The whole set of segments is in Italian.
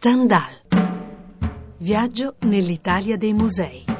Stendhal. Viaggio nell'Italia dei musei.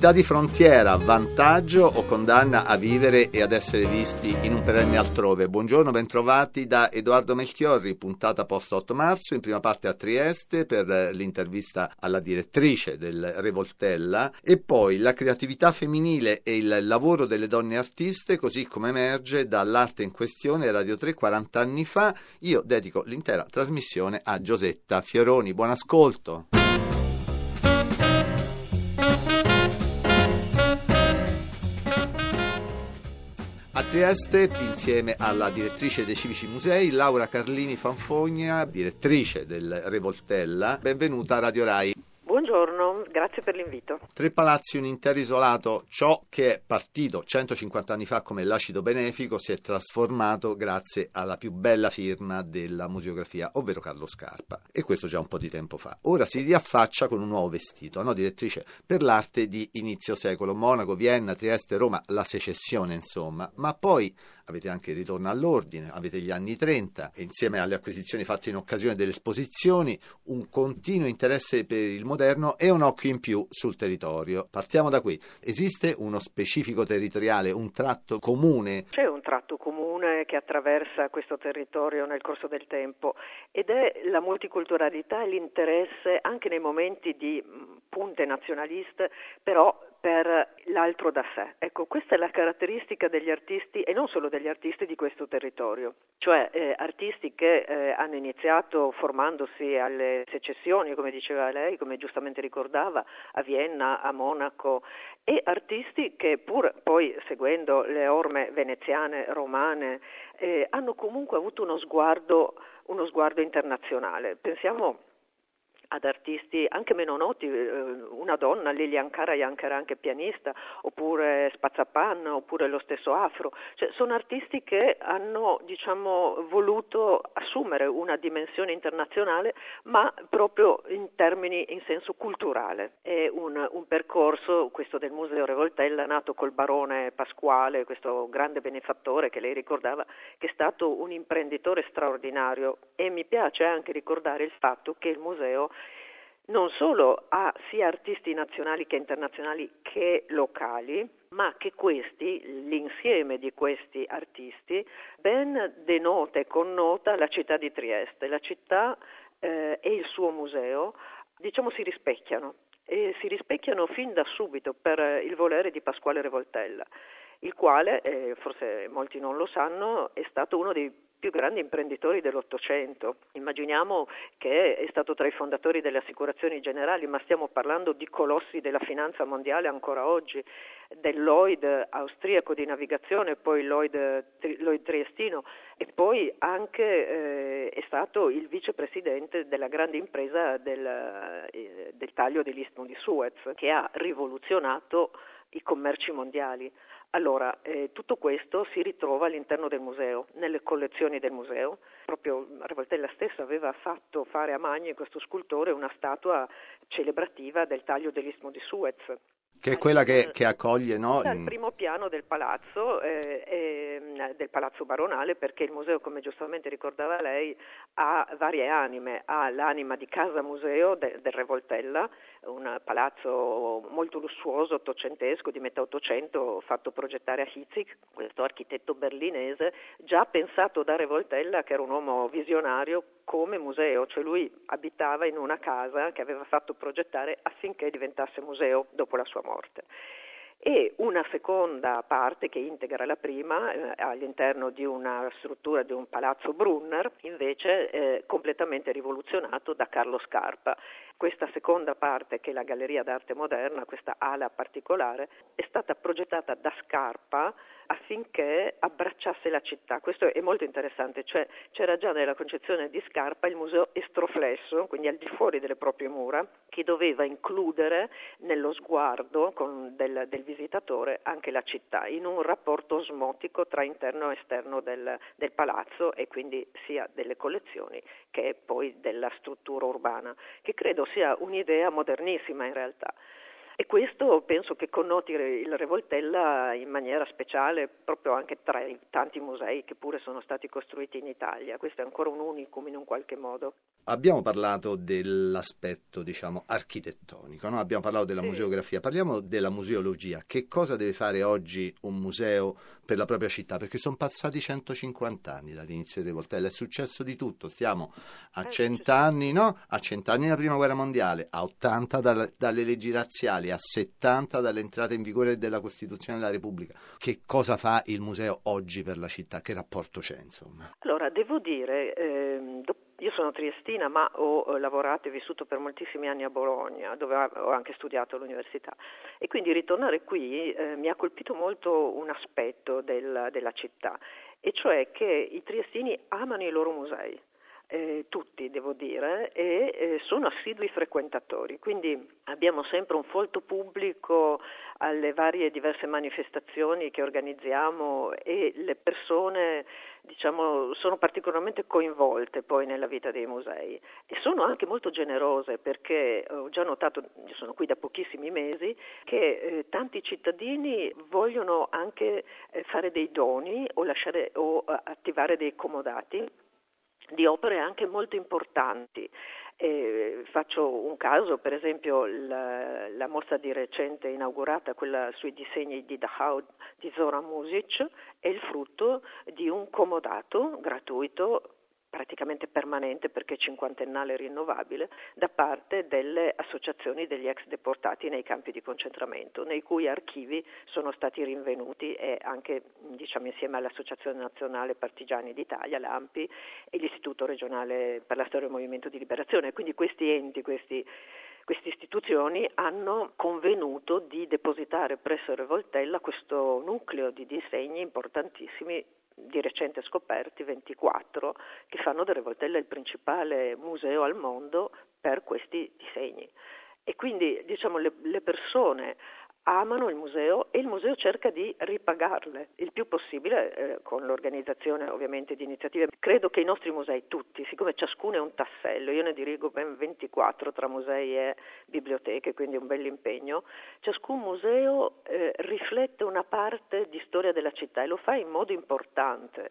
Identità di frontiera, vantaggio o condanna a vivere e ad essere visti in un perenne altrove. Buongiorno, bentrovati da Edoardo Melchiorri, puntata post 8 marzo, in prima parte a Trieste per l'intervista alla direttrice del Revoltella e poi la creatività femminile e il lavoro delle donne artiste, così come emerge dall'arte in questione Radio 3 40 anni fa. Io dedico l'intera trasmissione a Giosetta Fioroni. Buon ascolto. Trieste, insieme alla direttrice dei Civici Musei, Laura Carlini Fanfogna, direttrice del Revoltella. Benvenuta a Radio Rai. Buongiorno, grazie per l'invito. Tre palazzi, un intero isolato, ciò che è partito 150 anni fa come l'acido benefico si è trasformato grazie alla più bella firma della museografia, ovvero Carlo Scarpa. E questo già un po' di tempo fa. Ora si riaffaccia con un nuovo vestito, no? direttrice per l'arte di inizio secolo, Monaco, Vienna, Trieste, Roma, la secessione insomma, ma poi avete anche il ritorno all'ordine, avete gli anni 30 e insieme alle acquisizioni fatte in occasione delle esposizioni un continuo interesse per il moderno e un occhio in più sul territorio. Partiamo da qui. Esiste uno specifico territoriale, un tratto comune? C'è un tratto comune che attraversa questo territorio nel corso del tempo ed è la multiculturalità e l'interesse anche nei momenti di punte nazionaliste, però per l'altro da sé. Ecco, questa è la caratteristica degli artisti e non solo degli artisti di questo territorio, cioè eh, artisti che eh, hanno iniziato formandosi alle secessioni, come diceva lei, come giustamente ricordava, a Vienna, a Monaco, e artisti che pur poi seguendo le orme veneziane, romane, eh, hanno comunque avuto uno sguardo, uno sguardo internazionale. Pensiamo artisti anche meno noti, eh, una donna, Lilian Karajan che era anche pianista, oppure Spazzapan, oppure lo stesso Afro, cioè, sono artisti che hanno diciamo, voluto assumere una dimensione internazionale ma proprio in termini in senso culturale. È un, un percorso, questo del Museo Revoltella, nato col barone Pasquale, questo grande benefattore che lei ricordava, che è stato un imprenditore straordinario e mi piace anche ricordare il fatto che il museo non solo ha sia artisti nazionali che internazionali che locali, ma che questi, l'insieme di questi artisti, ben denota e connota la città di Trieste. La città eh, e il suo museo, diciamo, si rispecchiano e si rispecchiano fin da subito per il volere di Pasquale Revoltella, il quale, eh, forse molti non lo sanno, è stato uno dei più grandi imprenditori dell'Ottocento. Immaginiamo che è stato tra i fondatori delle assicurazioni generali, ma stiamo parlando di colossi della finanza mondiale ancora oggi, del Lloyd austriaco di navigazione, poi Lloyd, Lloyd Triestino e poi anche eh, è stato il vicepresidente della grande impresa del, eh, del taglio dell'Istmo di Suez, che ha rivoluzionato i commerci mondiali. Allora, eh, tutto questo si ritrova all'interno del museo, nelle collezioni del museo. Proprio Revoltella stessa aveva fatto fare a Magni, questo scultore, una statua celebrativa del taglio dell'Istmo di Suez. Che è quella che, che accoglie, no? Al primo piano del palazzo, eh, eh, del palazzo baronale, perché il museo, come giustamente ricordava lei, ha varie anime. Ha l'anima di casa museo de, del Revoltella, un palazzo molto lussuoso, ottocentesco, di metà ottocento, fatto progettare a Hitzig, questo architetto berlinese, già pensato da Revoltella, che era un uomo visionario, come museo, cioè lui abitava in una casa che aveva fatto progettare affinché diventasse museo dopo la sua morte e una seconda parte che integra la prima eh, all'interno di una struttura di un palazzo Brunner, invece eh, completamente rivoluzionato da Carlo Scarpa. Questa seconda parte, che è la Galleria d'arte moderna, questa ala particolare, è stata progettata da Scarpa affinché abbracciasse la città. Questo è molto interessante, cioè c'era già nella concezione di Scarpa il museo estroflesso, quindi al di fuori delle proprie mura, che doveva includere nello sguardo del, del, visitatore anche la città, in un rapporto osmotico tra interno e esterno del, del palazzo e quindi sia delle collezioni che poi della struttura urbana, che credo sia un'idea modernissima in realtà. E questo penso che connoti il Revoltella in maniera speciale proprio anche tra i tanti musei che pure sono stati costruiti in Italia. Questo è ancora un unicum in un qualche modo. Abbiamo parlato dell'aspetto, diciamo, architettonico, no? abbiamo parlato della sì. museografia, parliamo della museologia. Che cosa deve fare oggi un museo per la propria città? Perché sono passati 150 anni dall'inizio del Revoltella, è successo di tutto. Stiamo a 100 eh, anni, no? A 100 anni della Prima Guerra Mondiale, a 80 dalle, dalle leggi razziali a 70 dall'entrata in vigore della Costituzione della Repubblica. Che cosa fa il museo oggi per la città? Che rapporto c'è, insomma? Allora, devo dire, ehm, io sono triestina, ma ho lavorato e vissuto per moltissimi anni a Bologna, dove ho anche studiato all'università. E quindi ritornare qui eh, mi ha colpito molto un aspetto del, della città, e cioè che i triestini amano i loro musei eh, tutti devo dire, e eh, sono assidui frequentatori, quindi abbiamo sempre un folto pubblico alle varie diverse manifestazioni che organizziamo e le persone diciamo, sono particolarmente coinvolte poi nella vita dei musei e sono anche molto generose perché ho già notato, sono qui da pochissimi mesi, che eh, tanti cittadini vogliono anche eh, fare dei doni o, lasciare, o attivare dei comodati di opere anche molto importanti. Eh, faccio un caso, per esempio la, la, mostra di recente inaugurata, quella sui disegni di Dachau di Zora Music, è il frutto di un comodato gratuito praticamente permanente perché cinquantennale rinnovabile da parte delle associazioni degli ex deportati nei campi di concentramento, nei cui archivi sono stati rinvenuti e anche diciamo, insieme all'Associazione Nazionale Partigiani d'Italia, l'AMPI e l'Istituto regionale per la storia del movimento di liberazione. Quindi questi enti, questi queste istituzioni hanno convenuto di depositare presso Revoltella questo nucleo di disegni importantissimi di recente scoperti, 24, che fanno del Revoltella il principale museo al mondo per questi disegni. E quindi diciamo, le, le persone amano il museo e il museo cerca di ripagarle il più possibile eh, con l'organizzazione ovviamente di iniziative. Credo che i nostri musei tutti, siccome ciascuno è un tassello, io ne dirigo ben 24 tra musei e biblioteche, quindi un bel impegno, ciascun museo eh, riflette una parte di storia della città e lo fa in modo importante.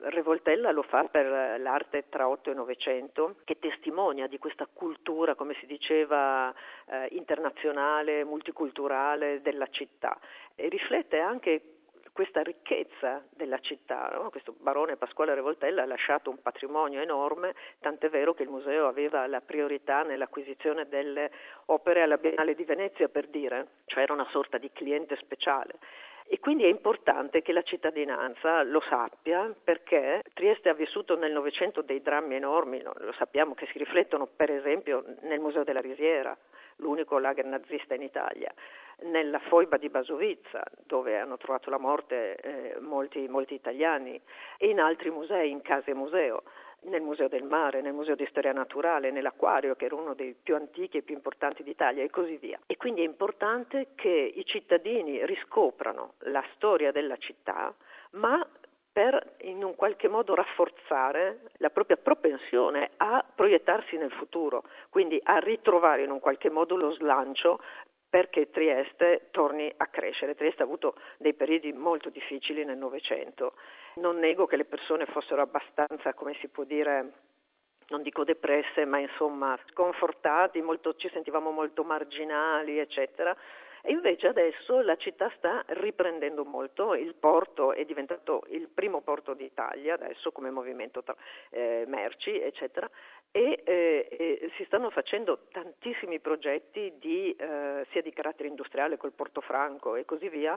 Revoltella lo fa per l'arte tra 8 e 900, che testimonia di questa cultura, come si diceva, eh, internazionale, multiculturale della città e riflette anche questa ricchezza della città. No? Questo barone Pasquale Revoltella ha lasciato un patrimonio enorme, tant'è vero che il museo aveva la priorità nell'acquisizione delle opere alla Biennale di Venezia, per dire, cioè era una sorta di cliente speciale. E quindi è importante che la cittadinanza lo sappia perché Trieste ha vissuto nel Novecento dei drammi enormi, lo sappiamo che si riflettono per esempio nel Museo della Risiera, l'unico lager nazista in Italia, nella foiba di Basovizza, dove hanno trovato la morte eh, molti, molti italiani, e in altri musei, in case museo nel Museo del Mare, nel Museo di Storia Naturale, nell'Acquario, che era uno dei più antichi e più importanti d'Italia, e così via. E quindi è importante che i cittadini riscoprano la storia della città, ma per in un qualche modo rafforzare la propria propensione a proiettarsi nel futuro, quindi a ritrovare in un qualche modo lo slancio perché Trieste torni a crescere. Trieste ha avuto dei periodi molto difficili nel Novecento. Non nego che le persone fossero abbastanza, come si può dire, non dico depresse, ma insomma sconfortati, molto, ci sentivamo molto marginali, eccetera. E invece adesso la città sta riprendendo molto, il porto è diventato il primo porto d'Italia adesso come movimento tra eh, merci, eccetera, e eh, si stanno facendo tantissimi progetti di, eh, sia di carattere industriale col Porto Franco e così via,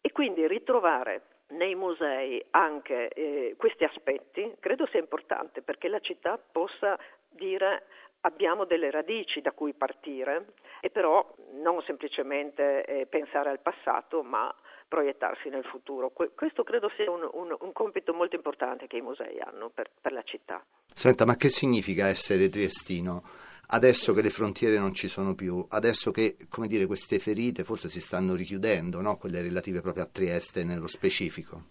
e quindi ritrovare nei musei anche eh, questi aspetti credo sia importante perché la città possa dire abbiamo delle radici da cui partire e però non semplicemente eh, pensare al passato ma proiettarsi nel futuro. questo credo sia un, un, un, compito molto importante che i musei hanno per, per la città. Senta, ma che significa essere triestino? Adesso che le frontiere non ci sono più, adesso che dire, queste ferite forse si stanno richiudendo, no? quelle relative proprio a Trieste nello specifico.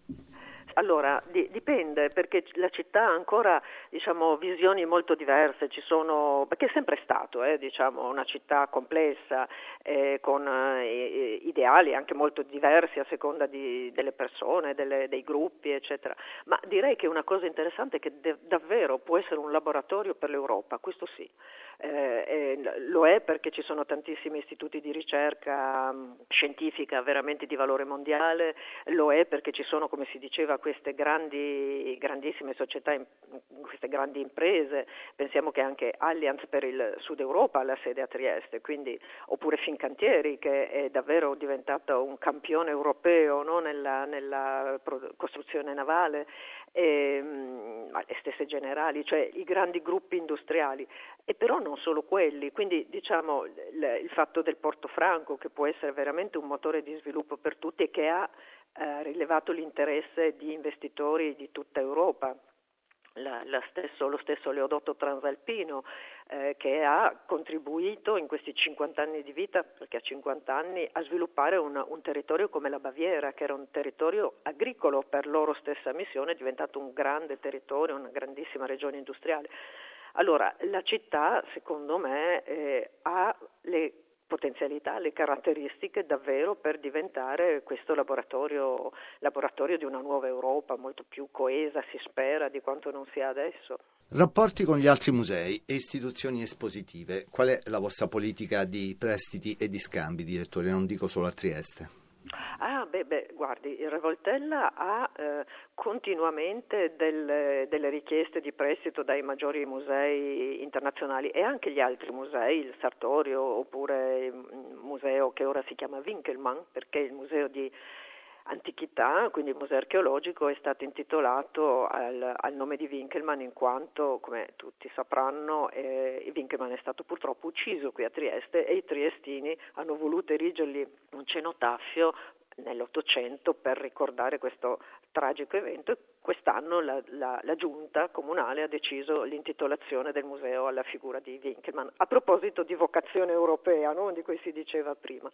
Allora, di, dipende perché la città ha ancora diciamo, visioni molto diverse, sono, perché è sempre stato eh, diciamo, una città complessa eh, con eh, ideali anche molto diversi a seconda di, delle persone, delle, dei gruppi, eccetera. Ma direi che una cosa interessante è che de- davvero può essere un laboratorio per l'Europa, questo sì. Eh, lo è perché ci sono tantissimi istituti di ricerca mh, scientifica veramente di valore mondiale, lo è perché ci sono, come si diceva, queste grandi, grandissime società, queste grandi imprese, pensiamo che anche Allianz per il Sud Europa ha la sede a Trieste, quindi, oppure Fincantieri che è davvero diventato un campione europeo no? nella, nella costruzione navale, e, le stesse generali, cioè i grandi gruppi industriali, e però non solo quelli, quindi diciamo il, il fatto del Porto Franco che può essere veramente un motore di sviluppo per tutti e che ha eh, rilevato l'interesse di investitori di tutta Europa. La, la stesso, lo stesso oleodotto transalpino eh, che ha contribuito in questi 50 anni di vita, perché ha 50 anni, a sviluppare un, un, territorio come la Baviera, che era un territorio agricolo per loro stessa missione, è diventato un grande territorio, una grandissima regione industriale. Allora, la città, secondo me, eh, ha potenzialità, le caratteristiche davvero per diventare questo laboratorio, laboratorio di una nuova Europa molto più coesa, si spera, di quanto non sia adesso. Rapporti con gli altri musei e istituzioni espositive. Qual è la vostra politica di prestiti e di scambi, direttore? Non dico solo a Trieste. Beh, guardi, il Revoltella ha eh, continuamente del, delle richieste di prestito dai maggiori musei internazionali e anche gli altri musei, il Sartorio oppure il museo che ora si chiama Winkelmann, perché il museo di antichità, quindi il museo archeologico è stato intitolato al, al nome di Winkelmann in quanto, come tutti sapranno, eh, Winkelmann è stato purtroppo ucciso qui a Trieste e i triestini hanno voluto erigergli un cenotafio nell'Ottocento per ricordare questo tragico evento quest'anno la, la, la, giunta comunale ha deciso l'intitolazione del museo alla figura di Winkelmann a proposito di vocazione europea no? di cui si diceva prima.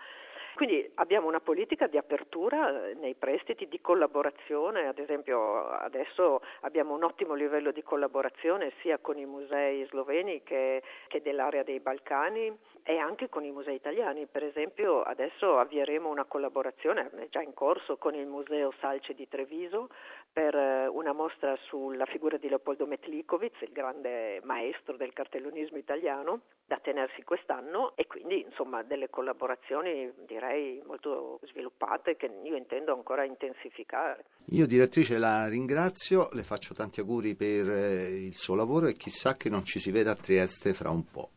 Quindi abbiamo una politica di apertura eh, nei prestiti, di collaborazione, ad esempio adesso abbiamo un ottimo livello di collaborazione sia con i musei sloveni che, che dell'area dei Balcani e anche con i musei italiani. Per esempio adesso avvieremo una collaborazione, è già in corso, con il Museo Salce di Treviso per eh, una mostra sulla figura di Leopoldo Metlikovic, il grande maestro del cartellonismo italiano, da tenersi quest'anno e quindi insomma delle collaborazioni direi molto sviluppate che io intendo ancora intensificare. Io direttrice la ringrazio, le faccio tanti auguri per eh, il suo lavoro e chissà che non ci si veda a Trieste fra un po'.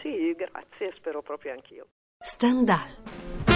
Sì, grazie, spero proprio anch'io. Stendhal